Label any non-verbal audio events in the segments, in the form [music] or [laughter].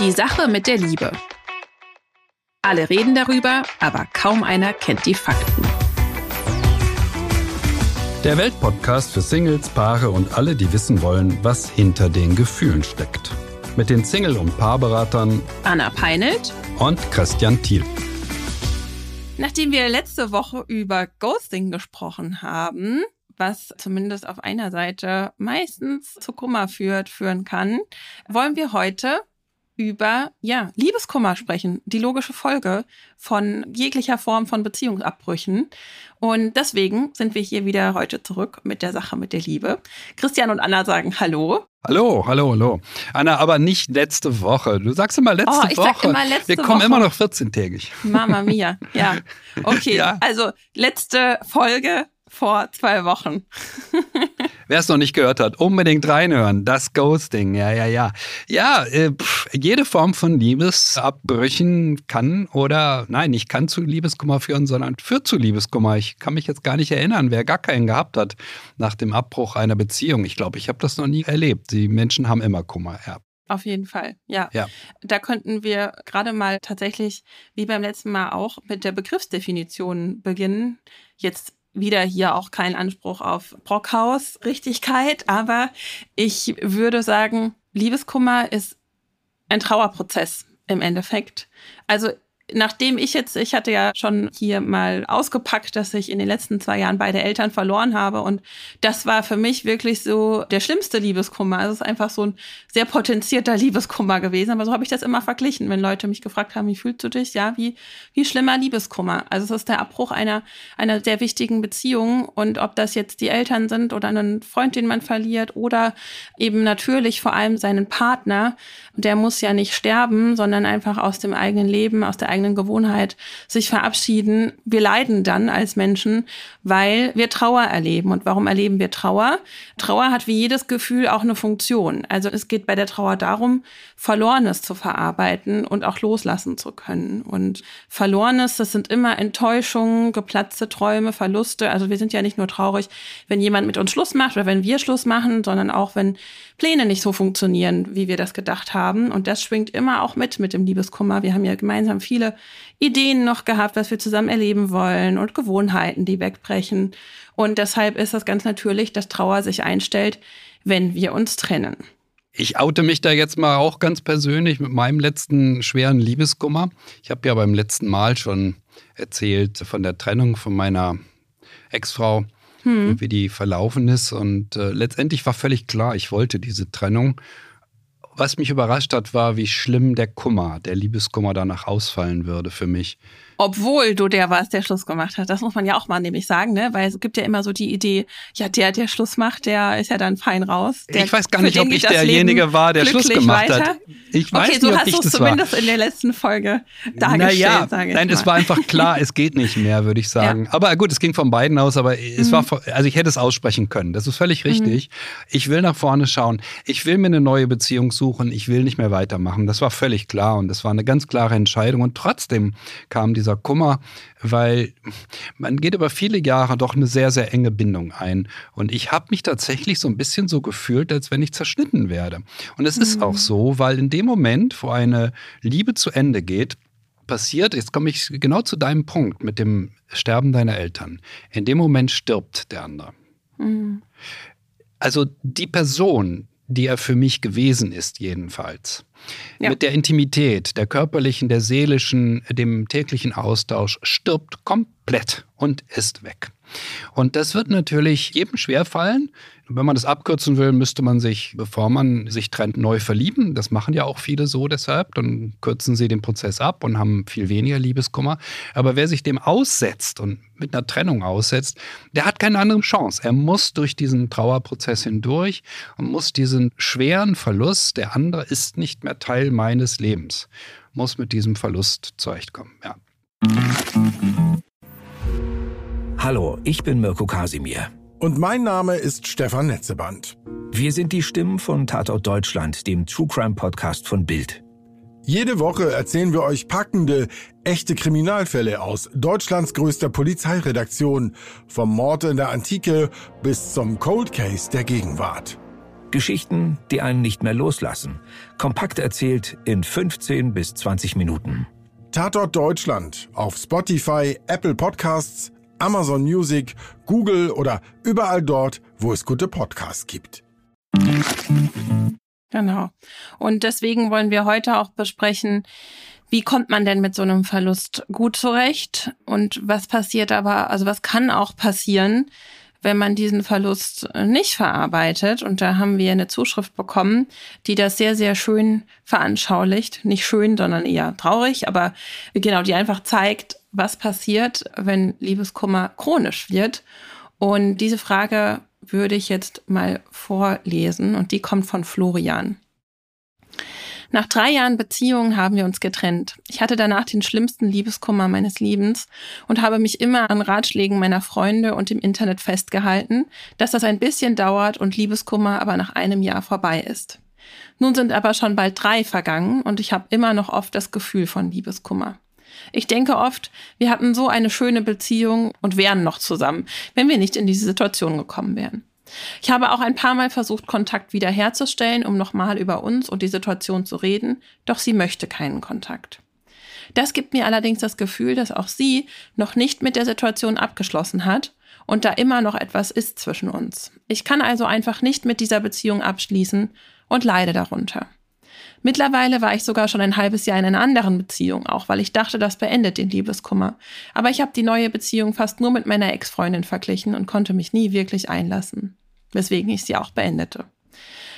Die Sache mit der Liebe. Alle reden darüber, aber kaum einer kennt die Fakten. Der Weltpodcast für Singles, Paare und alle, die wissen wollen, was hinter den Gefühlen steckt. Mit den Single- und Paarberatern Anna Peinelt und Christian Thiel. Nachdem wir letzte Woche über Ghosting gesprochen haben, was zumindest auf einer Seite meistens zu Kummer führt, führen kann, wollen wir heute über ja, Liebeskummer sprechen, die logische Folge von jeglicher Form von Beziehungsabbrüchen. Und deswegen sind wir hier wieder heute zurück mit der Sache mit der Liebe. Christian und Anna sagen Hallo. Hallo, hallo, hallo. Anna, aber nicht letzte Woche. Du sagst immer letzte oh, ich Woche. Sag immer letzte wir kommen Woche. immer noch 14-tägig. Mama mia, ja. [laughs] Okay, Ja. also letzte Folge vor zwei Wochen. [laughs] Wer es noch nicht gehört hat, unbedingt reinhören. Das Ghosting, ja, ja, ja. Ja, äh, pff, jede Form von Liebesabbrüchen kann oder, nein, nicht kann zu Liebeskummer führen, sondern führt zu Liebeskummer. Ich kann mich jetzt gar nicht erinnern, wer gar keinen gehabt hat nach dem Abbruch einer Beziehung. Ich glaube, ich habe das noch nie erlebt. Die Menschen haben immer Kummer, ja. Auf jeden Fall, ja. Ja. Da könnten wir gerade mal tatsächlich, wie beim letzten Mal auch, mit der Begriffsdefinition beginnen. Jetzt wieder hier auch kein Anspruch auf Brockhaus-Richtigkeit, aber ich würde sagen, Liebeskummer ist ein Trauerprozess im Endeffekt. Also Nachdem ich jetzt, ich hatte ja schon hier mal ausgepackt, dass ich in den letzten zwei Jahren beide Eltern verloren habe und das war für mich wirklich so der schlimmste Liebeskummer. Also es ist einfach so ein sehr potenzierter Liebeskummer gewesen, aber so habe ich das immer verglichen, wenn Leute mich gefragt haben, wie fühlst du dich? Ja, wie, wie schlimmer Liebeskummer. Also es ist der Abbruch einer, einer sehr wichtigen Beziehung und ob das jetzt die Eltern sind oder einen Freund, den man verliert oder eben natürlich vor allem seinen Partner, der muss ja nicht sterben, sondern einfach aus dem eigenen Leben, aus der eigenen Gewohnheit sich verabschieden. Wir leiden dann als Menschen, weil wir Trauer erleben. Und warum erleben wir Trauer? Trauer hat wie jedes Gefühl auch eine Funktion. Also es geht bei der Trauer darum, Verlorenes zu verarbeiten und auch loslassen zu können. Und Verlorenes, das sind immer Enttäuschungen, geplatzte Träume, Verluste. Also wir sind ja nicht nur traurig, wenn jemand mit uns Schluss macht oder wenn wir Schluss machen, sondern auch wenn Pläne nicht so funktionieren, wie wir das gedacht haben. Und das schwingt immer auch mit mit dem Liebeskummer. Wir haben ja gemeinsam viele Ideen noch gehabt, was wir zusammen erleben wollen und Gewohnheiten, die wegbrechen. Und deshalb ist es ganz natürlich, dass Trauer sich einstellt, wenn wir uns trennen. Ich oute mich da jetzt mal auch ganz persönlich mit meinem letzten schweren Liebeskummer. Ich habe ja beim letzten Mal schon erzählt von der Trennung von meiner Ex-Frau, Hm. wie die verlaufen ist. Und äh, letztendlich war völlig klar, ich wollte diese Trennung. Was mich überrascht hat, war, wie schlimm der Kummer, der Liebeskummer danach ausfallen würde für mich. Obwohl du der warst, der Schluss gemacht hat. Das muss man ja auch mal nämlich sagen, ne? Weil es gibt ja immer so die Idee, ja, der, der Schluss macht, der ist ja dann fein raus. Der, ich weiß gar nicht, ob ich derjenige Leben war, der Schluss gemacht weiter. hat. Ich weiß okay, nicht, so ob hast du es das war. zumindest in der letzten Folge dargestellt, naja, sage ich nein, mal. es war einfach klar, [laughs] es geht nicht mehr, würde ich sagen. Aber gut, es ging von beiden aus, aber es Mhm. war, also ich hätte es aussprechen können. Das ist völlig richtig. Ich will nach vorne schauen. Ich will mir eine neue Beziehung suchen. Ich will nicht mehr weitermachen. Das war völlig klar und das war eine ganz klare Entscheidung. Und trotzdem kam dieser Kummer, weil man geht über viele Jahre doch eine sehr, sehr enge Bindung ein. Und ich habe mich tatsächlich so ein bisschen so gefühlt, als wenn ich zerschnitten werde. Und es ist auch so, weil in dem Moment, wo eine Liebe zu Ende geht, passiert, jetzt komme ich genau zu deinem Punkt mit dem Sterben deiner Eltern. In dem Moment stirbt der andere. Mhm. Also die Person, die er für mich gewesen ist, jedenfalls. Ja. Mit der Intimität, der körperlichen, der seelischen, dem täglichen Austausch, stirbt komplett und ist weg. Und das wird natürlich jedem schwerfallen. Wenn man das abkürzen will, müsste man sich, bevor man sich trennt, neu verlieben. Das machen ja auch viele so deshalb. Dann kürzen sie den Prozess ab und haben viel weniger Liebeskummer. Aber wer sich dem aussetzt und mit einer Trennung aussetzt, der hat keine andere Chance. Er muss durch diesen Trauerprozess hindurch und muss diesen schweren Verlust, der andere ist nicht mehr Teil meines Lebens, muss mit diesem Verlust zurechtkommen. Ja. Hallo, ich bin Mirko Kasimir. Und mein Name ist Stefan Netzeband. Wir sind die Stimmen von Tatort Deutschland, dem True Crime Podcast von Bild. Jede Woche erzählen wir euch packende, echte Kriminalfälle aus Deutschlands größter Polizeiredaktion, vom Mord in der Antike bis zum Cold Case der Gegenwart. Geschichten, die einen nicht mehr loslassen. Kompakt erzählt in 15 bis 20 Minuten. Tatort Deutschland auf Spotify, Apple Podcasts, Amazon Music, Google oder überall dort, wo es gute Podcasts gibt. Genau. Und deswegen wollen wir heute auch besprechen, wie kommt man denn mit so einem Verlust gut zurecht und was passiert aber, also was kann auch passieren, wenn man diesen Verlust nicht verarbeitet. Und da haben wir eine Zuschrift bekommen, die das sehr, sehr schön veranschaulicht. Nicht schön, sondern eher traurig, aber genau, die einfach zeigt, was passiert, wenn Liebeskummer chronisch wird. Und diese Frage würde ich jetzt mal vorlesen und die kommt von Florian. Nach drei Jahren Beziehung haben wir uns getrennt. Ich hatte danach den schlimmsten Liebeskummer meines Lebens und habe mich immer an Ratschlägen meiner Freunde und im Internet festgehalten, dass das ein bisschen dauert und Liebeskummer aber nach einem Jahr vorbei ist. Nun sind aber schon bald drei vergangen und ich habe immer noch oft das Gefühl von Liebeskummer. Ich denke oft, wir hatten so eine schöne Beziehung und wären noch zusammen, wenn wir nicht in diese Situation gekommen wären. Ich habe auch ein paar Mal versucht, Kontakt wiederherzustellen, um nochmal über uns und die Situation zu reden, doch sie möchte keinen Kontakt. Das gibt mir allerdings das Gefühl, dass auch sie noch nicht mit der Situation abgeschlossen hat und da immer noch etwas ist zwischen uns. Ich kann also einfach nicht mit dieser Beziehung abschließen und leide darunter. Mittlerweile war ich sogar schon ein halbes Jahr in einer anderen Beziehung, auch weil ich dachte, das beendet den Liebeskummer. Aber ich habe die neue Beziehung fast nur mit meiner Ex-Freundin verglichen und konnte mich nie wirklich einlassen, weswegen ich sie auch beendete.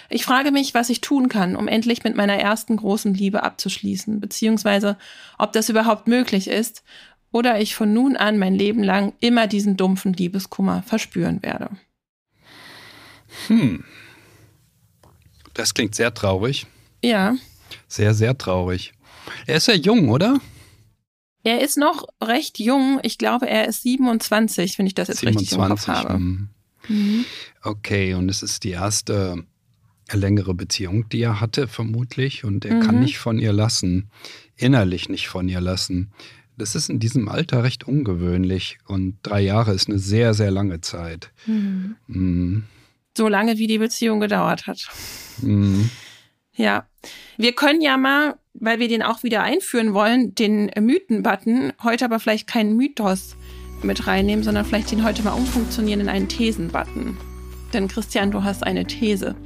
Ich frage mich, was ich tun kann, um endlich mit meiner ersten großen Liebe abzuschließen, beziehungsweise ob das überhaupt möglich ist oder ich von nun an mein Leben lang immer diesen dumpfen Liebeskummer verspüren werde. Hm. Das klingt sehr traurig. Ja. Sehr, sehr traurig. Er ist ja jung, oder? Er ist noch recht jung. Ich glaube, er ist 27, wenn ich das jetzt 27, richtig im Kopf habe. Hm. Mhm. Okay, und es ist die erste längere Beziehung, die er hatte, vermutlich. Und er mhm. kann nicht von ihr lassen, innerlich nicht von ihr lassen. Das ist in diesem Alter recht ungewöhnlich. Und drei Jahre ist eine sehr, sehr lange Zeit. Mhm. Mhm. So lange, wie die Beziehung gedauert hat. Mhm. Ja, wir können ja mal, weil wir den auch wieder einführen wollen, den Mythen-Button heute aber vielleicht keinen Mythos mit reinnehmen, sondern vielleicht den heute mal umfunktionieren in einen Thesen-Button. Denn Christian, du hast eine These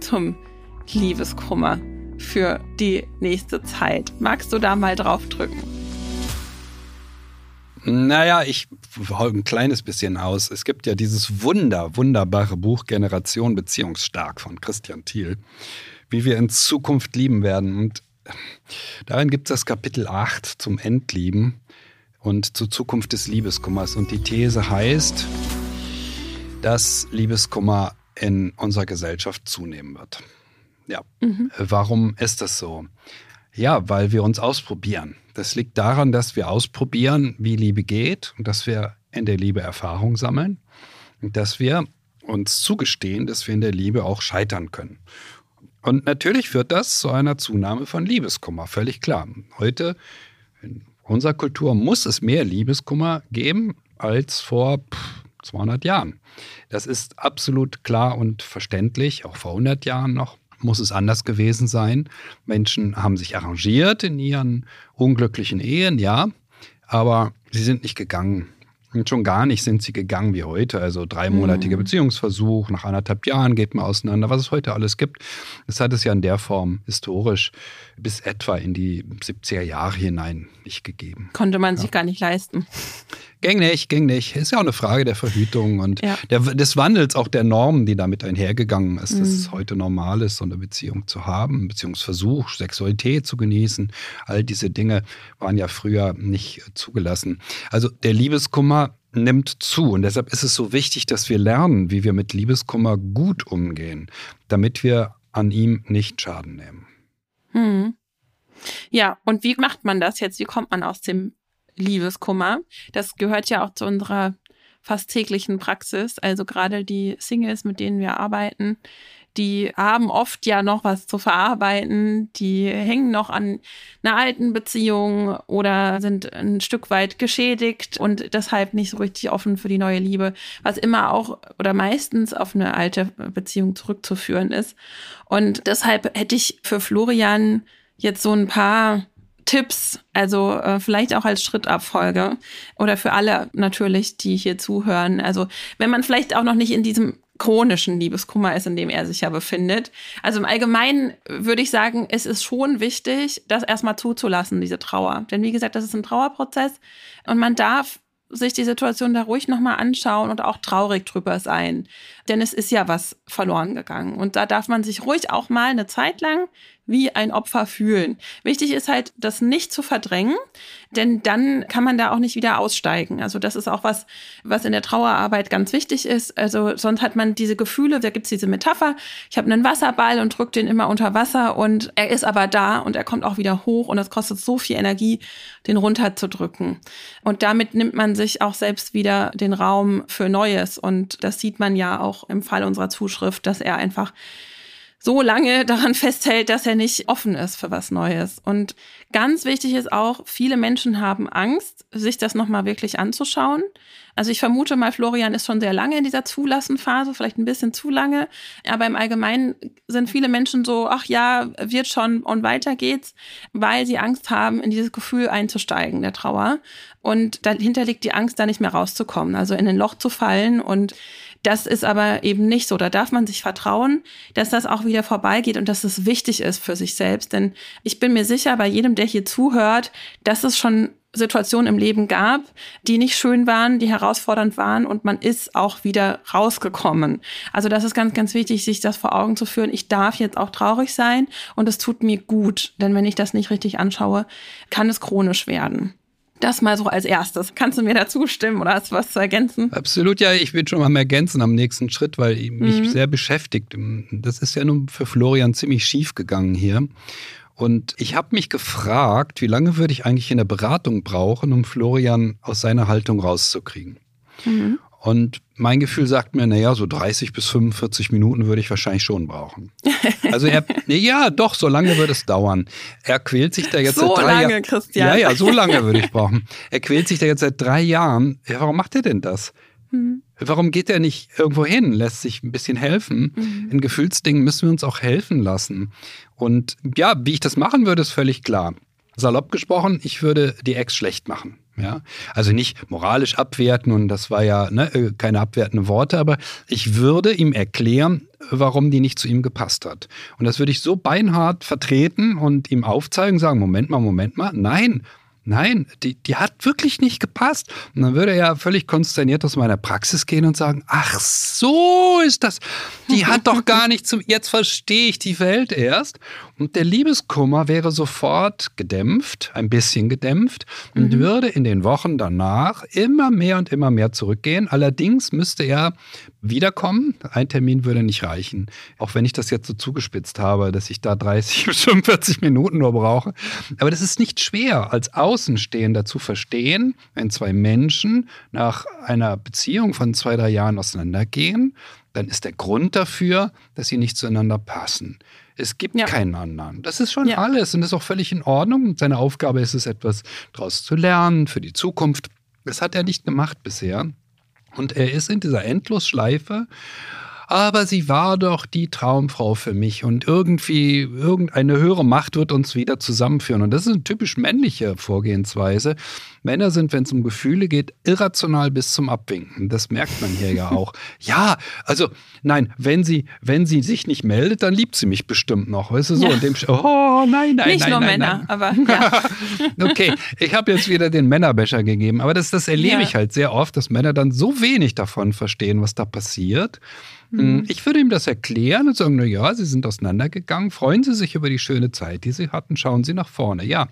zum Liebeskummer für die nächste Zeit. Magst du da mal draufdrücken? Naja, ich hole ein kleines bisschen aus. Es gibt ja dieses wunder, wunderbare Buch Generation Beziehungsstark von Christian Thiel wie wir in Zukunft lieben werden. Und darin gibt es das Kapitel 8 zum Endlieben und zur Zukunft des Liebeskummers. Und die These heißt, dass Liebeskummer in unserer Gesellschaft zunehmen wird. Ja, mhm. warum ist das so? Ja, weil wir uns ausprobieren. Das liegt daran, dass wir ausprobieren, wie Liebe geht und dass wir in der Liebe Erfahrung sammeln und dass wir uns zugestehen, dass wir in der Liebe auch scheitern können. Und natürlich führt das zu einer Zunahme von Liebeskummer, völlig klar. Heute in unserer Kultur muss es mehr Liebeskummer geben als vor 200 Jahren. Das ist absolut klar und verständlich, auch vor 100 Jahren noch muss es anders gewesen sein. Menschen haben sich arrangiert in ihren unglücklichen Ehen, ja, aber sie sind nicht gegangen. Und schon gar nicht sind sie gegangen wie heute. Also dreimonatiger mhm. Beziehungsversuch, nach anderthalb Jahren geht man auseinander. Was es heute alles gibt, das hat es ja in der Form historisch bis etwa in die 70er Jahre hinein nicht gegeben. Konnte man ja. sich gar nicht leisten. [laughs] Ging nicht, ging nicht. Ist ja auch eine Frage der Verhütung und ja. der, des Wandels auch der Normen, die damit einhergegangen ist, mhm. dass es heute normal ist, so eine Beziehung zu haben, Beziehungsversuch, Sexualität zu genießen. All diese Dinge waren ja früher nicht zugelassen. Also der Liebeskummer nimmt zu und deshalb ist es so wichtig, dass wir lernen, wie wir mit Liebeskummer gut umgehen, damit wir an ihm nicht Schaden nehmen. Mhm. Ja, und wie macht man das jetzt? Wie kommt man aus dem Liebeskummer. Das gehört ja auch zu unserer fast täglichen Praxis. Also gerade die Singles, mit denen wir arbeiten, die haben oft ja noch was zu verarbeiten, die hängen noch an einer alten Beziehung oder sind ein Stück weit geschädigt und deshalb nicht so richtig offen für die neue Liebe, was immer auch oder meistens auf eine alte Beziehung zurückzuführen ist. Und deshalb hätte ich für Florian jetzt so ein paar Tipps, also äh, vielleicht auch als Schrittabfolge oder für alle natürlich, die hier zuhören. Also wenn man vielleicht auch noch nicht in diesem chronischen Liebeskummer ist, in dem er sich ja befindet. Also im Allgemeinen würde ich sagen, es ist schon wichtig, das erstmal zuzulassen, diese Trauer. Denn wie gesagt, das ist ein Trauerprozess und man darf sich die Situation da ruhig nochmal anschauen und auch traurig drüber sein. Denn es ist ja was verloren gegangen. Und da darf man sich ruhig auch mal eine Zeit lang wie ein Opfer fühlen. Wichtig ist halt, das nicht zu verdrängen, denn dann kann man da auch nicht wieder aussteigen. Also das ist auch was, was in der Trauerarbeit ganz wichtig ist. Also sonst hat man diese Gefühle, da gibt's diese Metapher, ich habe einen Wasserball und drücke den immer unter Wasser und er ist aber da und er kommt auch wieder hoch und es kostet so viel Energie, den runterzudrücken. Und damit nimmt man sich auch selbst wieder den Raum für Neues und das sieht man ja auch im Fall unserer Zuschrift, dass er einfach so lange [laughs] daran festhält, dass er nicht offen ist für was Neues. Und ganz wichtig ist auch, viele Menschen haben Angst, sich das nochmal wirklich anzuschauen. Also ich vermute mal, Florian ist schon sehr lange in dieser Zulassenphase, vielleicht ein bisschen zu lange. Aber im Allgemeinen sind viele Menschen so, ach ja, wird schon und weiter geht's, weil sie Angst haben, in dieses Gefühl einzusteigen, der Trauer. Und dahinter liegt die Angst, da nicht mehr rauszukommen, also in ein Loch zu fallen und das ist aber eben nicht so. Da darf man sich vertrauen, dass das auch wieder vorbeigeht und dass es wichtig ist für sich selbst. Denn ich bin mir sicher, bei jedem, der hier zuhört, dass es schon Situationen im Leben gab, die nicht schön waren, die herausfordernd waren und man ist auch wieder rausgekommen. Also das ist ganz, ganz wichtig, sich das vor Augen zu führen. Ich darf jetzt auch traurig sein und es tut mir gut, denn wenn ich das nicht richtig anschaue, kann es chronisch werden. Das mal so als erstes. Kannst du mir dazu stimmen oder hast du was zu ergänzen? Absolut, ja. Ich will schon mal ergänzen am nächsten Schritt, weil mich mhm. sehr beschäftigt. Das ist ja nun für Florian ziemlich schief gegangen hier. Und ich habe mich gefragt, wie lange würde ich eigentlich in der Beratung brauchen, um Florian aus seiner Haltung rauszukriegen? Mhm. Und mein Gefühl sagt mir, naja, so 30 bis 45 Minuten würde ich wahrscheinlich schon brauchen. [laughs] Also er, nee, ja, doch, so lange würde es dauern. Er quält sich da jetzt so seit drei Jahren. So lange, Christian. Ja, ja, so lange würde ich brauchen. Er quält sich da jetzt seit drei Jahren. Ja, warum macht er denn das? Mhm. Warum geht er nicht irgendwo hin, lässt sich ein bisschen helfen? Mhm. In Gefühlsdingen müssen wir uns auch helfen lassen. Und ja, wie ich das machen würde, ist völlig klar. Salopp gesprochen, ich würde die Ex schlecht machen. Ja, also nicht moralisch abwerten und das war ja ne, äh, keine abwertenden Worte, aber ich würde ihm erklären, warum die nicht zu ihm gepasst hat. Und das würde ich so beinhart vertreten und ihm aufzeigen, sagen, Moment mal, Moment mal, nein, Nein, die, die hat wirklich nicht gepasst. Und dann würde er völlig konsterniert aus meiner Praxis gehen und sagen, ach so ist das. Die hat doch gar [laughs] nicht zum, jetzt verstehe ich die Welt erst. Und der Liebeskummer wäre sofort gedämpft, ein bisschen gedämpft und mhm. würde in den Wochen danach immer mehr und immer mehr zurückgehen. Allerdings müsste er wiederkommen. Ein Termin würde nicht reichen. Auch wenn ich das jetzt so zugespitzt habe, dass ich da 30 [laughs] bis 45 Minuten nur brauche. Aber das ist nicht schwer als Außenstehender zu verstehen, wenn zwei Menschen nach einer Beziehung von zwei, drei Jahren auseinandergehen, dann ist der Grund dafür, dass sie nicht zueinander passen. Es gibt ja. keinen anderen. Das ist schon ja. alles und ist auch völlig in Ordnung. Seine Aufgabe ist es, etwas daraus zu lernen für die Zukunft. Das hat er nicht gemacht bisher. Und er ist in dieser Endlosschleife aber sie war doch die Traumfrau für mich und irgendwie irgendeine höhere Macht wird uns wieder zusammenführen. Und das ist eine typisch männliche Vorgehensweise. Männer sind, wenn es um Gefühle geht, irrational bis zum Abwinken. Das merkt man hier ja [laughs] auch. Ja, also nein, wenn sie, wenn sie sich nicht meldet, dann liebt sie mich bestimmt noch. Weißt du so? Ja. In dem, oh nein, nein, nicht nein. nur nein, Männer, nein. aber [laughs] ja. okay, ich habe jetzt wieder den Männerbecher gegeben, aber das, das erlebe ja. ich halt sehr oft, dass Männer dann so wenig davon verstehen, was da passiert. Mhm. Ich würde ihm das erklären und sagen, na ja, Sie sind auseinandergegangen, freuen Sie sich über die schöne Zeit, die Sie hatten, schauen Sie nach vorne. Ja,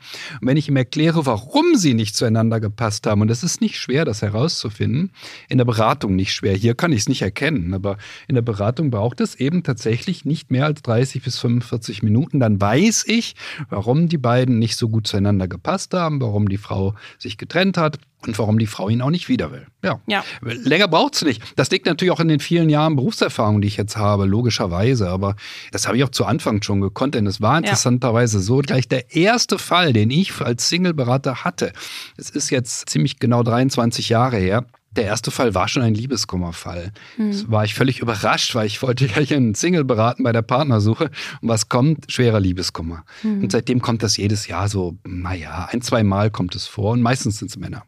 und wenn ich ihm erkläre, warum Sie nicht zueinander gepasst haben, und es ist nicht schwer, das herauszufinden, in der Beratung nicht schwer, hier kann ich es nicht erkennen, aber in der Beratung braucht es eben tatsächlich nicht mehr als 30 bis 45 Minuten, dann weiß ich, warum die beiden nicht so gut zueinander gepasst haben, warum die Frau sich getrennt hat, und warum die Frau ihn auch nicht wieder will. Ja. Ja. Länger braucht es nicht. Das liegt natürlich auch in den vielen Jahren Berufserfahrung, die ich jetzt habe, logischerweise. Aber das habe ich auch zu Anfang schon gekonnt, denn es war interessanterweise so, gleich der erste Fall, den ich als Singleberater hatte, es ist jetzt ziemlich genau 23 Jahre her, der erste Fall war schon ein Liebeskummerfall. Mhm. Das war ich völlig überrascht, weil ich wollte ja hier einen Single beraten bei der Partnersuche. Und was kommt? Schwerer Liebeskummer. Mhm. Und seitdem kommt das jedes Jahr so, naja, ein, zwei Mal kommt es vor und meistens sind es Männer.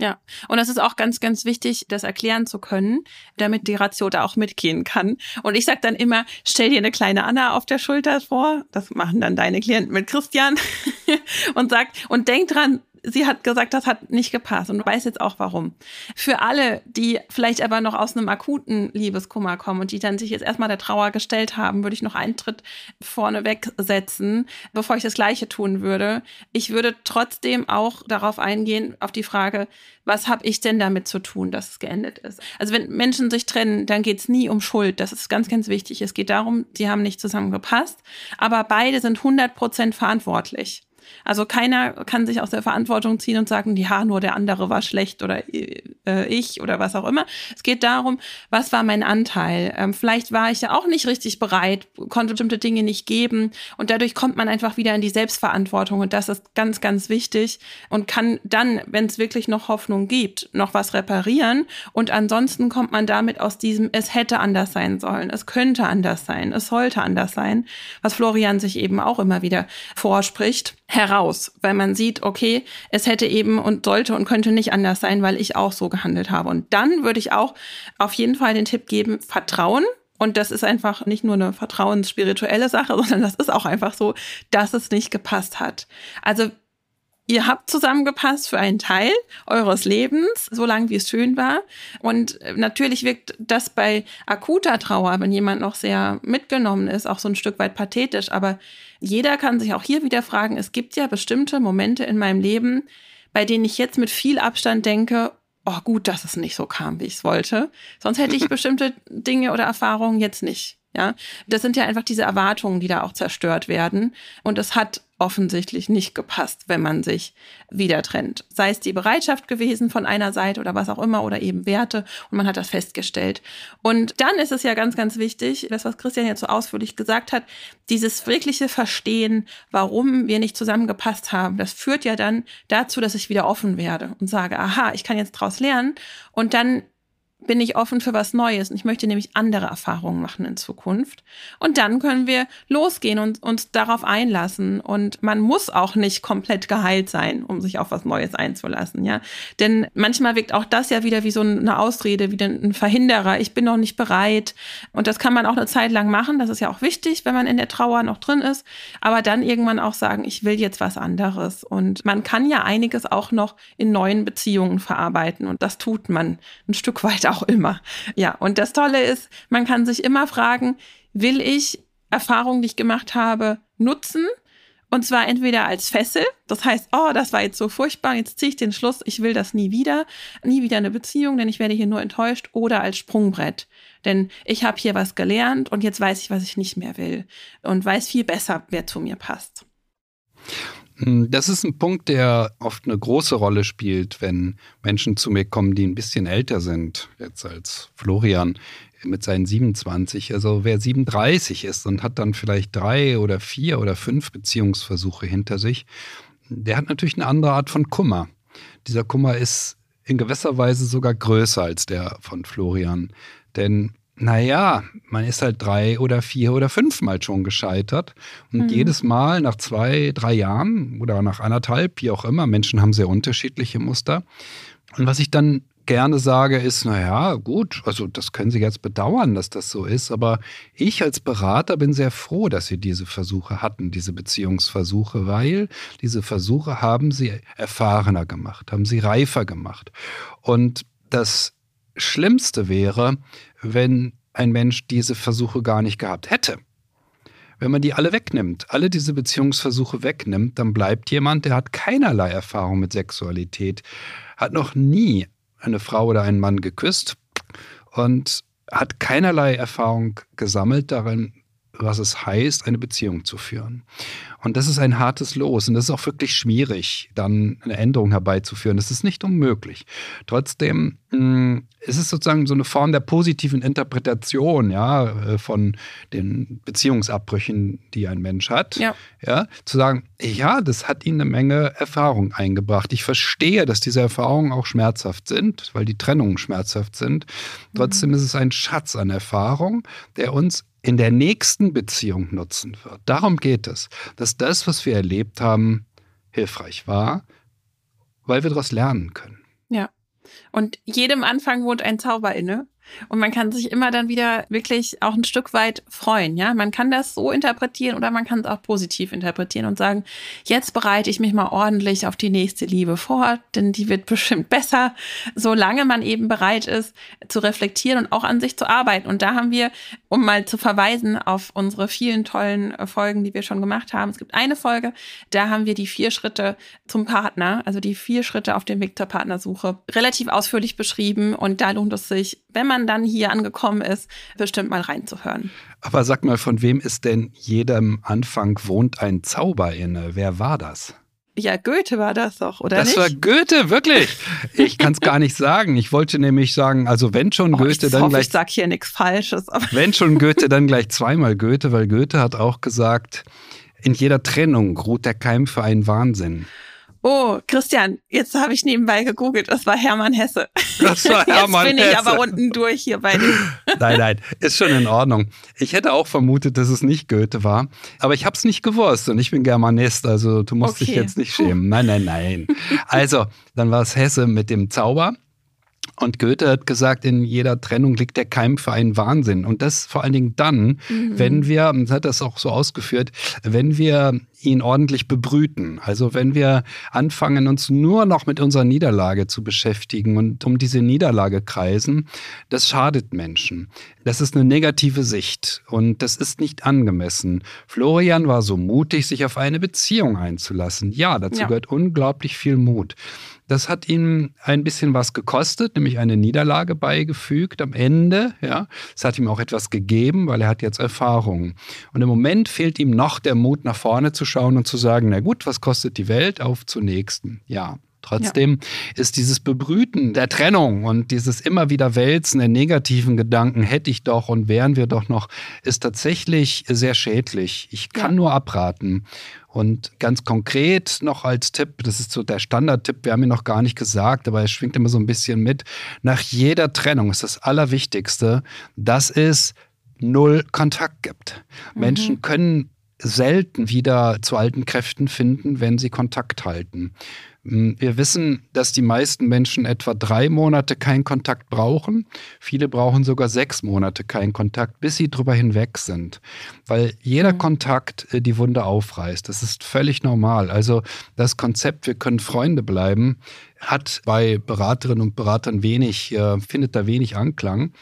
Ja, und das ist auch ganz, ganz wichtig, das erklären zu können, damit die Ratio da auch mitgehen kann. Und ich sage dann immer, stell dir eine kleine Anna auf der Schulter vor, das machen dann deine Klienten mit Christian [laughs] und sagt, und denk dran, sie hat gesagt, das hat nicht gepasst und weiß jetzt auch warum. Für alle, die vielleicht aber noch aus einem akuten Liebeskummer kommen und die dann sich jetzt erstmal der Trauer gestellt haben, würde ich noch einen Tritt vorneweg setzen, bevor ich das Gleiche tun würde. Ich würde trotzdem auch darauf eingehen, auf die Frage, was habe ich denn damit zu tun, dass es geendet ist? Also wenn Menschen sich trennen, dann geht es nie um Schuld. Das ist ganz, ganz wichtig. Es geht darum, sie haben nicht zusammengepasst, aber beide sind 100 Prozent verantwortlich. Also keiner kann sich aus der Verantwortung ziehen und sagen, ja, nur der andere war schlecht oder äh, ich oder was auch immer. Es geht darum, was war mein Anteil? Ähm, vielleicht war ich ja auch nicht richtig bereit, konnte bestimmte Dinge nicht geben und dadurch kommt man einfach wieder in die Selbstverantwortung und das ist ganz, ganz wichtig und kann dann, wenn es wirklich noch Hoffnung gibt, noch was reparieren und ansonsten kommt man damit aus diesem, es hätte anders sein sollen, es könnte anders sein, es sollte anders sein, was Florian sich eben auch immer wieder vorspricht heraus, weil man sieht, okay, es hätte eben und sollte und könnte nicht anders sein, weil ich auch so gehandelt habe. Und dann würde ich auch auf jeden Fall den Tipp geben, Vertrauen. Und das ist einfach nicht nur eine vertrauensspirituelle Sache, [laughs] sondern das ist auch einfach so, dass es nicht gepasst hat. Also ihr habt zusammengepasst für einen Teil eures Lebens, so lange wie es schön war. Und natürlich wirkt das bei akuter Trauer, wenn jemand noch sehr mitgenommen ist, auch so ein Stück weit pathetisch. Aber jeder kann sich auch hier wieder fragen, es gibt ja bestimmte Momente in meinem Leben, bei denen ich jetzt mit viel Abstand denke, oh gut, dass es nicht so kam, wie ich es wollte. Sonst hätte ich [laughs] bestimmte Dinge oder Erfahrungen jetzt nicht. Ja, das sind ja einfach diese Erwartungen, die da auch zerstört werden. Und es hat offensichtlich nicht gepasst, wenn man sich wieder trennt. Sei es die Bereitschaft gewesen von einer Seite oder was auch immer oder eben Werte und man hat das festgestellt. Und dann ist es ja ganz, ganz wichtig, das, was Christian jetzt so ausführlich gesagt hat, dieses wirkliche Verstehen, warum wir nicht zusammengepasst haben, das führt ja dann dazu, dass ich wieder offen werde und sage, aha, ich kann jetzt draus lernen und dann bin ich offen für was Neues und ich möchte nämlich andere Erfahrungen machen in Zukunft. Und dann können wir losgehen und uns darauf einlassen. Und man muss auch nicht komplett geheilt sein, um sich auf was Neues einzulassen, ja. Denn manchmal wirkt auch das ja wieder wie so eine Ausrede, wie ein Verhinderer. Ich bin noch nicht bereit. Und das kann man auch eine Zeit lang machen. Das ist ja auch wichtig, wenn man in der Trauer noch drin ist. Aber dann irgendwann auch sagen, ich will jetzt was anderes. Und man kann ja einiges auch noch in neuen Beziehungen verarbeiten. Und das tut man ein Stück weit auch immer. Ja, und das Tolle ist, man kann sich immer fragen, will ich Erfahrungen, die ich gemacht habe, nutzen? Und zwar entweder als Fessel, das heißt, oh, das war jetzt so furchtbar, jetzt ziehe ich den Schluss, ich will das nie wieder, nie wieder eine Beziehung, denn ich werde hier nur enttäuscht, oder als Sprungbrett. Denn ich habe hier was gelernt und jetzt weiß ich, was ich nicht mehr will und weiß viel besser, wer zu mir passt. Hm, das ist ein Punkt, der oft eine große Rolle spielt, wenn Menschen zu mir kommen, die ein bisschen älter sind, jetzt als Florian mit seinen 27. Also wer 37 ist und hat dann vielleicht drei oder vier oder fünf Beziehungsversuche hinter sich, der hat natürlich eine andere Art von Kummer. Dieser Kummer ist in gewisser Weise sogar größer als der von Florian. Denn naja, man ist halt drei oder vier oder fünfmal schon gescheitert. Und mhm. jedes Mal nach zwei, drei Jahren oder nach anderthalb, wie auch immer, Menschen haben sehr unterschiedliche Muster. Und was ich dann gerne sage, ist, naja, gut, also das können Sie jetzt bedauern, dass das so ist, aber ich als Berater bin sehr froh, dass Sie diese Versuche hatten, diese Beziehungsversuche, weil diese Versuche haben Sie erfahrener gemacht, haben Sie reifer gemacht. Und das Schlimmste wäre, wenn ein Mensch diese Versuche gar nicht gehabt hätte. Wenn man die alle wegnimmt, alle diese Beziehungsversuche wegnimmt, dann bleibt jemand, der hat keinerlei Erfahrung mit Sexualität, hat noch nie eine Frau oder einen Mann geküsst und hat keinerlei Erfahrung gesammelt darin, was es heißt, eine Beziehung zu führen. Und das ist ein hartes Los und das ist auch wirklich schwierig, dann eine Änderung herbeizuführen. Das ist nicht unmöglich. Trotzdem hm, ist es sozusagen so eine Form der positiven Interpretation, ja, äh, von den Beziehungsabbrüchen, die ein Mensch hat. Ja. ja. Zu sagen, ja, das hat ihnen eine Menge Erfahrung eingebracht. Ich verstehe, dass diese Erfahrungen auch schmerzhaft sind, weil die Trennungen schmerzhaft sind. Trotzdem mhm. ist es ein Schatz an Erfahrung, der uns in der nächsten Beziehung nutzen wird. Darum geht es, dass das, was wir erlebt haben, hilfreich war, weil wir daraus lernen können. Ja. Und jedem Anfang wohnt ein Zauber inne. Und man kann sich immer dann wieder wirklich auch ein Stück weit freuen. Ja, man kann das so interpretieren oder man kann es auch positiv interpretieren und sagen, jetzt bereite ich mich mal ordentlich auf die nächste Liebe vor, denn die wird bestimmt [laughs] besser, solange man eben bereit ist zu reflektieren und auch an sich zu arbeiten. Und da haben wir, um mal zu verweisen auf unsere vielen tollen Folgen, die wir schon gemacht haben. Es gibt eine Folge, da haben wir die vier Schritte zum Partner, also die vier Schritte auf dem Weg zur Partnersuche, relativ ausführlich beschrieben. Und da lohnt es sich, wenn man dann hier angekommen ist, bestimmt mal reinzuhören. Aber sag mal, von wem ist denn jedem Anfang wohnt ein Zauber inne? Wer war das? Ja, Goethe war das doch, oder das nicht? Das war Goethe, wirklich. [laughs] Ich kann es gar nicht sagen. Ich wollte nämlich sagen, also wenn schon oh, Goethe, ich dann hoffe, gleich. Ich sag hier nichts Falsches. [laughs] wenn schon Goethe, dann gleich zweimal Goethe, weil Goethe hat auch gesagt, in jeder Trennung ruht der Keim für einen Wahnsinn. Oh, Christian, jetzt habe ich nebenbei gegoogelt, das war Hermann Hesse. Das war [laughs] Hermann Hesse. Jetzt bin ich aber unten durch hier bei dir. [laughs] Nein, nein, ist schon in Ordnung. Ich hätte auch vermutet, dass es nicht Goethe war, aber ich habe es nicht gewusst und ich bin Germanist, also du musst okay. dich jetzt nicht schämen. Nein, nein, nein. [laughs] Also, dann war es Hesse mit dem Zauber. Und Goethe hat gesagt, in jeder Trennung liegt der Keim für einen Wahnsinn. Und das vor allen Dingen dann, mhm. wenn wir, und hat das auch so ausgeführt, wenn wir ihn ordentlich bebrüten. Also wenn wir anfangen, uns nur noch mit unserer Niederlage zu beschäftigen und um diese Niederlage kreisen, das schadet Menschen. Das ist eine negative Sicht und das ist nicht angemessen. Florian war so mutig, sich auf eine Beziehung einzulassen. Ja, dazu ja. gehört unglaublich viel Mut. Das hat ihm ein bisschen was gekostet, nämlich eine Niederlage beigefügt am Ende. Ja, es hat ihm auch etwas gegeben, weil er hat jetzt Erfahrung. Und im Moment fehlt ihm noch der Mut, nach vorne zu schauen und zu sagen: Na gut, was kostet die Welt? Auf zur nächsten. Ja. Trotzdem ja. ist dieses Bebrüten der Trennung und dieses immer wieder Wälzen der negativen Gedanken, hätte ich doch und wären wir doch noch, ist tatsächlich sehr schädlich. Ich kann ja. nur abraten. Und ganz konkret noch als Tipp, das ist so der Standardtipp, wir haben ihn noch gar nicht gesagt, aber er schwingt immer so ein bisschen mit. Nach jeder Trennung ist das Allerwichtigste, dass es null Kontakt gibt. Mhm. Menschen können selten wieder zu alten Kräften finden, wenn sie Kontakt halten. Hm, wir wissen, dass die meisten Menschen etwa drei Monate keinen Kontakt brauchen. Viele brauchen sogar sechs Monate keinen Kontakt, bis sie drüber hinweg sind. Weil jeder mhm. Kontakt äh, die Wunde aufreißt. Das ist völlig normal. Also das Konzept, wir können Freunde bleiben, hat bei Beraterinnen und Beratern wenig, äh, findet da wenig Anklang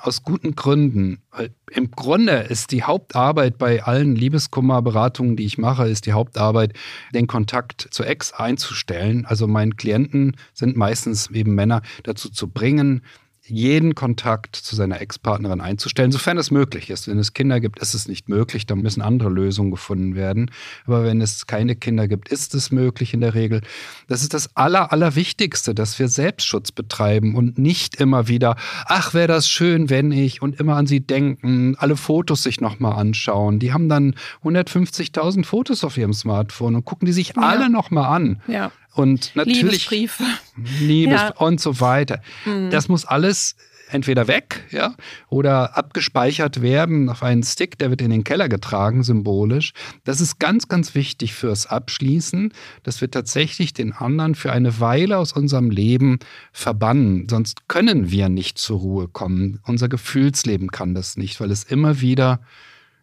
aus guten Gründen. Im Grunde ist die Hauptarbeit bei allen Liebeskummerberatungen, die ich mache, ist die Hauptarbeit, den Kontakt zur Ex einzustellen. Also meinen Klienten sind meistens eben Männer dazu zu bringen, jeden Kontakt zu seiner Ex-Partnerin einzustellen, sofern es möglich ist. Wenn es Kinder gibt, ist es nicht möglich, da müssen andere Lösungen gefunden werden. Aber wenn es keine Kinder gibt, ist es möglich in der Regel. Das ist das Aller, Allerwichtigste, dass wir Selbstschutz betreiben und nicht immer wieder, ach, wäre das schön, wenn ich und immer an sie denken, alle Fotos sich nochmal anschauen. Die haben dann 150.000 Fotos auf ihrem Smartphone und gucken die sich ja. alle nochmal an. Ja. Und natürlich Liebesbriefe. Liebes ja. und so weiter. Mhm. Das muss alles entweder weg, ja, oder abgespeichert werden auf einen Stick, der wird in den Keller getragen, symbolisch. Das ist ganz, ganz wichtig fürs Abschließen, dass wir tatsächlich den anderen für eine Weile aus unserem Leben verbannen. Sonst können wir nicht zur Ruhe kommen. Unser Gefühlsleben kann das nicht, weil es immer wieder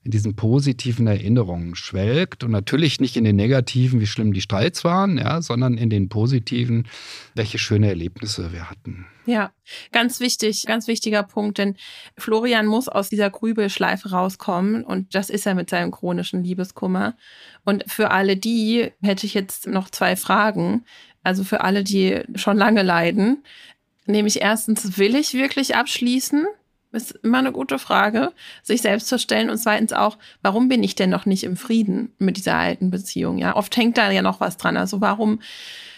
in diesen positiven Erinnerungen schwelgt und natürlich nicht in den negativen, wie schlimm die Streits waren, ja, sondern in den positiven, welche schöne Erlebnisse wir hatten. Ja, ganz wichtig, ganz wichtiger Punkt, denn Florian muss aus dieser Grübelschleife rauskommen und das ist er mit seinem chronischen Liebeskummer. Und für alle die hätte ich jetzt noch zwei Fragen. Also für alle, die schon lange leiden, nämlich erstens, will ich wirklich abschließen? Ist immer eine gute Frage, sich selbst zu stellen und zweitens auch, warum bin ich denn noch nicht im Frieden mit dieser alten Beziehung? Ja, oft hängt da ja noch was dran. Also warum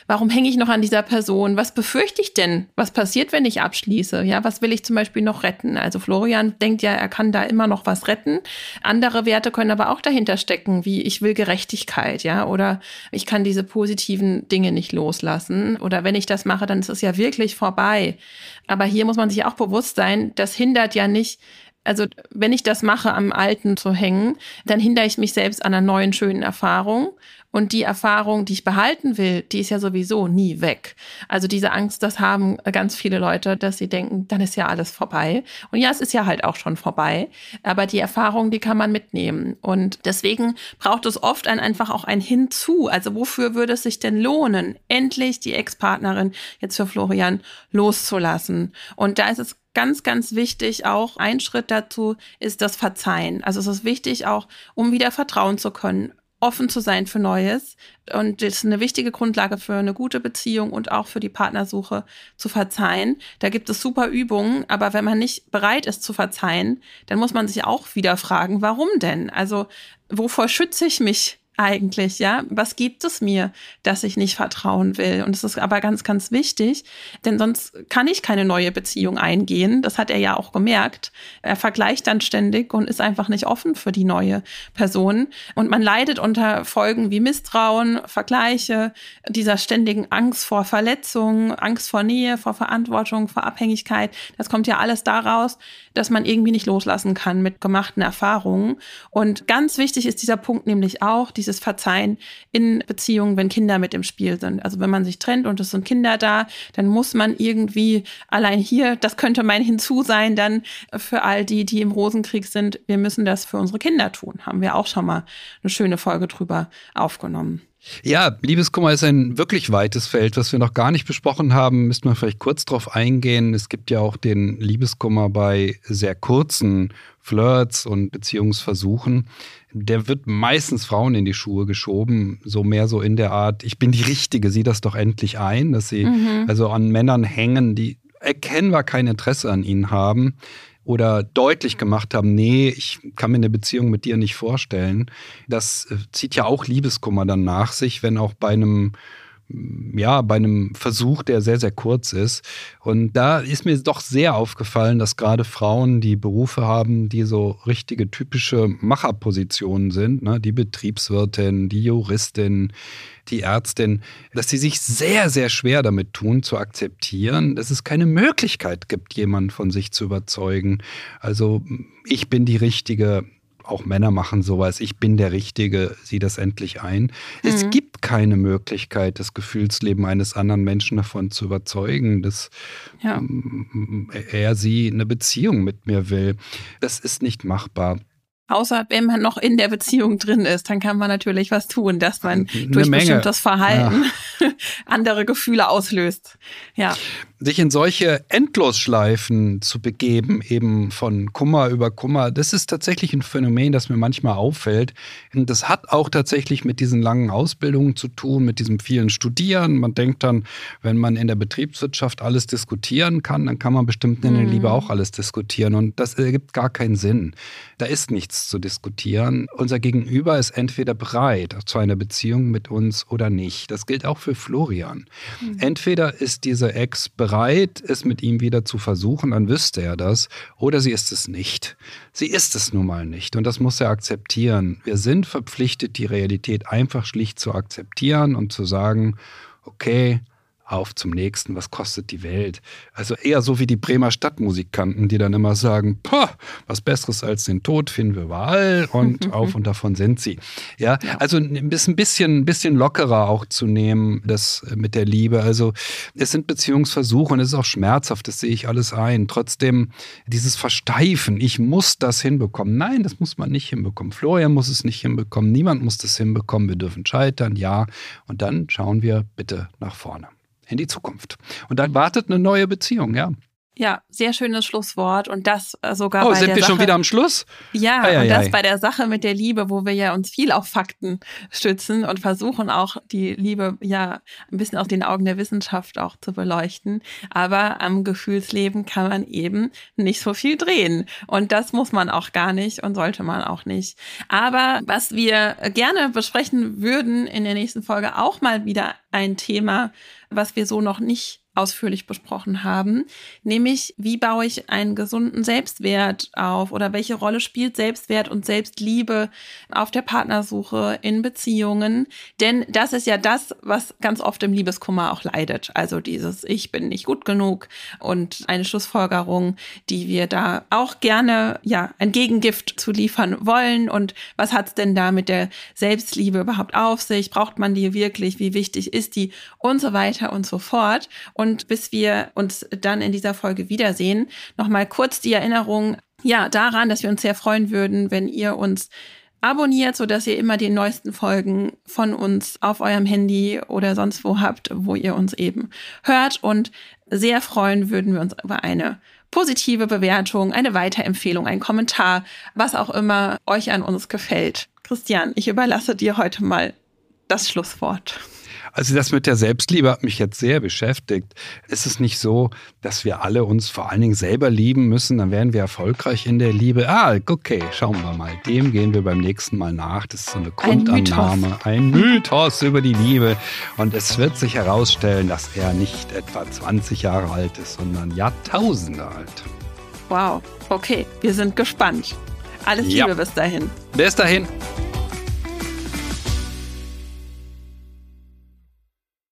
Warum hänge ich noch an dieser Person? Was befürchte ich denn? Was passiert, wenn ich abschließe? Ja, was will ich zum Beispiel noch retten? Also Florian denkt ja, er kann da immer noch was retten. Andere Werte können aber auch dahinter stecken, wie ich will Gerechtigkeit, ja, oder ich kann diese positiven Dinge nicht loslassen. Oder wenn ich das mache, dann ist es ja wirklich vorbei. Aber hier muss man sich auch bewusst sein, das hindert ja nicht, also wenn ich das mache, am Alten zu hängen, dann hindere ich mich selbst an einer neuen, schönen Erfahrung. Und die Erfahrung, die ich behalten will, die ist ja sowieso nie weg. Also diese Angst, das haben ganz viele Leute, dass sie denken, dann ist ja alles vorbei. Und ja, es ist ja halt auch schon vorbei. Aber die Erfahrung, die kann man mitnehmen. Und deswegen braucht es oft ein, einfach auch ein Hinzu. Also wofür würde es sich denn lohnen, endlich die Ex-Partnerin jetzt für Florian loszulassen? Und da ist es ganz, ganz wichtig auch, ein Schritt dazu ist das Verzeihen. Also es ist wichtig auch, um wieder vertrauen zu können, offen zu sein für Neues. Und das ist eine wichtige Grundlage für eine gute Beziehung und auch für die Partnersuche zu verzeihen. Da gibt es super Übungen, aber wenn man nicht bereit ist zu verzeihen, dann muss man sich auch wieder fragen, warum denn? Also wovor schütze ich mich eigentlich, ja? Was gibt es mir, dass ich nicht vertrauen will? Und es ist aber ganz, ganz wichtig, denn sonst kann ich keine neue Beziehung eingehen. Das hat er ja auch gemerkt. Er vergleicht dann ständig und ist einfach nicht offen für die neue Person. Und man leidet unter Folgen wie Misstrauen, Vergleiche, dieser ständigen Angst vor Verletzungen, Angst vor Nähe, vor Verantwortung, vor Abhängigkeit. Das kommt ja alles daraus, dass man irgendwie nicht loslassen kann mit gemachten Erfahrungen. Und ganz wichtig ist dieser Punkt nämlich auch, diese dieses Verzeihen in Beziehungen, wenn Kinder mit im Spiel sind. Also wenn man sich trennt und es sind Kinder da, dann muss man irgendwie allein hier, das könnte mein Hinzu sein, dann für all die, die im Rosenkrieg sind, wir müssen das für unsere Kinder tun. Haben wir auch schon mal eine schöne Folge drüber aufgenommen. Ja, Liebeskummer ist ein wirklich weites Feld, was wir noch gar nicht besprochen haben. Müssten wir vielleicht kurz drauf eingehen. Es gibt ja auch den Liebeskummer bei sehr kurzen Flirts und Beziehungsversuchen. Der wird meistens Frauen in die Schuhe geschoben, so mehr so in der Art, ich bin die Richtige, sieh das doch endlich ein, dass sie mhm. also an Männern hängen, die erkennbar kein Interesse an ihnen haben oder deutlich gemacht haben, nee, ich kann mir eine Beziehung mit dir nicht vorstellen. Das äh, zieht ja auch Liebeskummer dann nach sich, wenn auch bei einem ja, bei einem Versuch, der sehr, sehr kurz ist. Und da ist mir doch sehr aufgefallen, dass gerade Frauen, die Berufe haben, die so richtige typische Macherpositionen sind, ne, die Betriebswirtin, die Juristin, die Ärztin, dass sie sich sehr, sehr schwer damit tun, zu akzeptieren, dass es keine Möglichkeit gibt, jemanden von sich zu überzeugen. Also ich bin die Richtige, auch Männer machen sowas, ich bin der Richtige, sieh das endlich ein. Mhm. Es gibt keine Möglichkeit, das Gefühlsleben eines anderen Menschen davon zu überzeugen, dass ja. Er sie eine Beziehung mit mir will. Das ist nicht machbar. Außer wenn man noch in der Beziehung drin ist, dann kann man natürlich was tun, dass man Eine durch Menge. bestimmtes Verhalten ja. [laughs] andere Gefühle auslöst. Ja sich in solche Endlosschleifen zu begeben, eben von Kummer über Kummer, das ist tatsächlich ein Phänomen, das mir manchmal auffällt. Und das hat auch tatsächlich mit diesen langen Ausbildungen zu tun, mit diesem vielen Studieren. Man denkt dann, wenn man in der Betriebswirtschaft alles diskutieren kann, dann kann man bestimmt in der Liebe mhm. auch alles diskutieren. Und das ergibt gar keinen Sinn. Da ist nichts zu diskutieren. Unser Gegenüber ist entweder bereit zu einer Beziehung mit uns oder nicht. Das gilt auch für Florian. Mhm. Entweder ist diese Ex bereit, bereit, es mit ihm wieder zu versuchen, dann wüsste er das. Oder sie ist es nicht. Sie ist es nun mal nicht. Und das muss er akzeptieren. Wir sind verpflichtet, die Realität einfach schlicht zu akzeptieren und zu sagen, okay, auf zum nächsten, was kostet die Welt? Also eher so wie die Bremer Stadtmusikanten, die dann immer sagen, was Besseres als den Tod finden wir überall [laughs] und auf und davon sind sie. Ja, also ein bisschen, bisschen, bisschen lockerer auch zu nehmen, das mit der Liebe. Also es sind Beziehungsversuche und es ist auch schmerzhaft, das sehe ich alles ein. Trotzdem dieses Versteifen, ich muss das hinbekommen. Nein, das muss man nicht hinbekommen. Florian muss es nicht hinbekommen, niemand muss das hinbekommen. Wir dürfen scheitern, ja. Und dann schauen wir bitte nach vorne in die Zukunft. Und dann wartet eine neue Beziehung, ja. Ja, sehr schönes Schlusswort und das äh, sogar oh, bei sind wir Sache, schon wieder am Schluss? Ja, Ei, ei, und das ei. bei der Sache mit der Liebe, wo wir ja uns viel auf Fakten stützen und versuchen auch die Liebe ja ein bisschen aus den Augen der Wissenschaft auch zu beleuchten. Aber am Gefühlsleben kann man eben nicht so viel drehen. Und das muss man auch gar nicht und sollte man auch nicht. Aber was wir gerne besprechen würden in der nächsten Folge auch mal wieder ein Thema, was wir so noch nicht ausführlich besprochen haben, nämlich wie baue ich einen gesunden Selbstwert auf oder welche Rolle spielt Selbstwert und Selbstliebe auf der Partnersuche in Beziehungen? Denn das ist ja das, was ganz oft im Liebeskummer auch leidet. Also dieses Ich bin nicht gut genug und eine Schlussfolgerung, die wir da auch gerne ja ein Gegengift zu liefern wollen. Und was hat's denn da mit der Selbstliebe überhaupt auf sich? Braucht man die wirklich? Wie wichtig ist die? Und so weiter und so fort. Und bis wir uns dann in dieser Folge wiedersehen, nochmal kurz die Erinnerung, ja, daran, dass wir uns sehr freuen würden, wenn ihr uns abonniert, so dass ihr immer die neuesten Folgen von uns auf eurem Handy oder sonst wo habt, wo ihr uns eben hört. Und sehr freuen würden wir uns über eine positive Bewertung, eine Weiterempfehlung, ein Kommentar, was auch immer euch an uns gefällt. Christian, ich überlasse dir heute mal das Schlusswort. Also das mit der Selbstliebe hat mich jetzt sehr beschäftigt. Ist es nicht so, dass wir alle uns vor allen Dingen selber lieben müssen? Dann wären wir erfolgreich in der Liebe. Ah, okay, schauen wir mal. Dem gehen wir beim nächsten Mal nach. Das ist so eine Grundannahme. Ein Mythos, Ein Mythos über die Liebe. Und es wird sich herausstellen, dass er nicht etwa 20 Jahre alt ist, sondern Jahrtausende alt. Wow, okay, wir sind gespannt. Alles Liebe Ja. bis dahin. Bis dahin.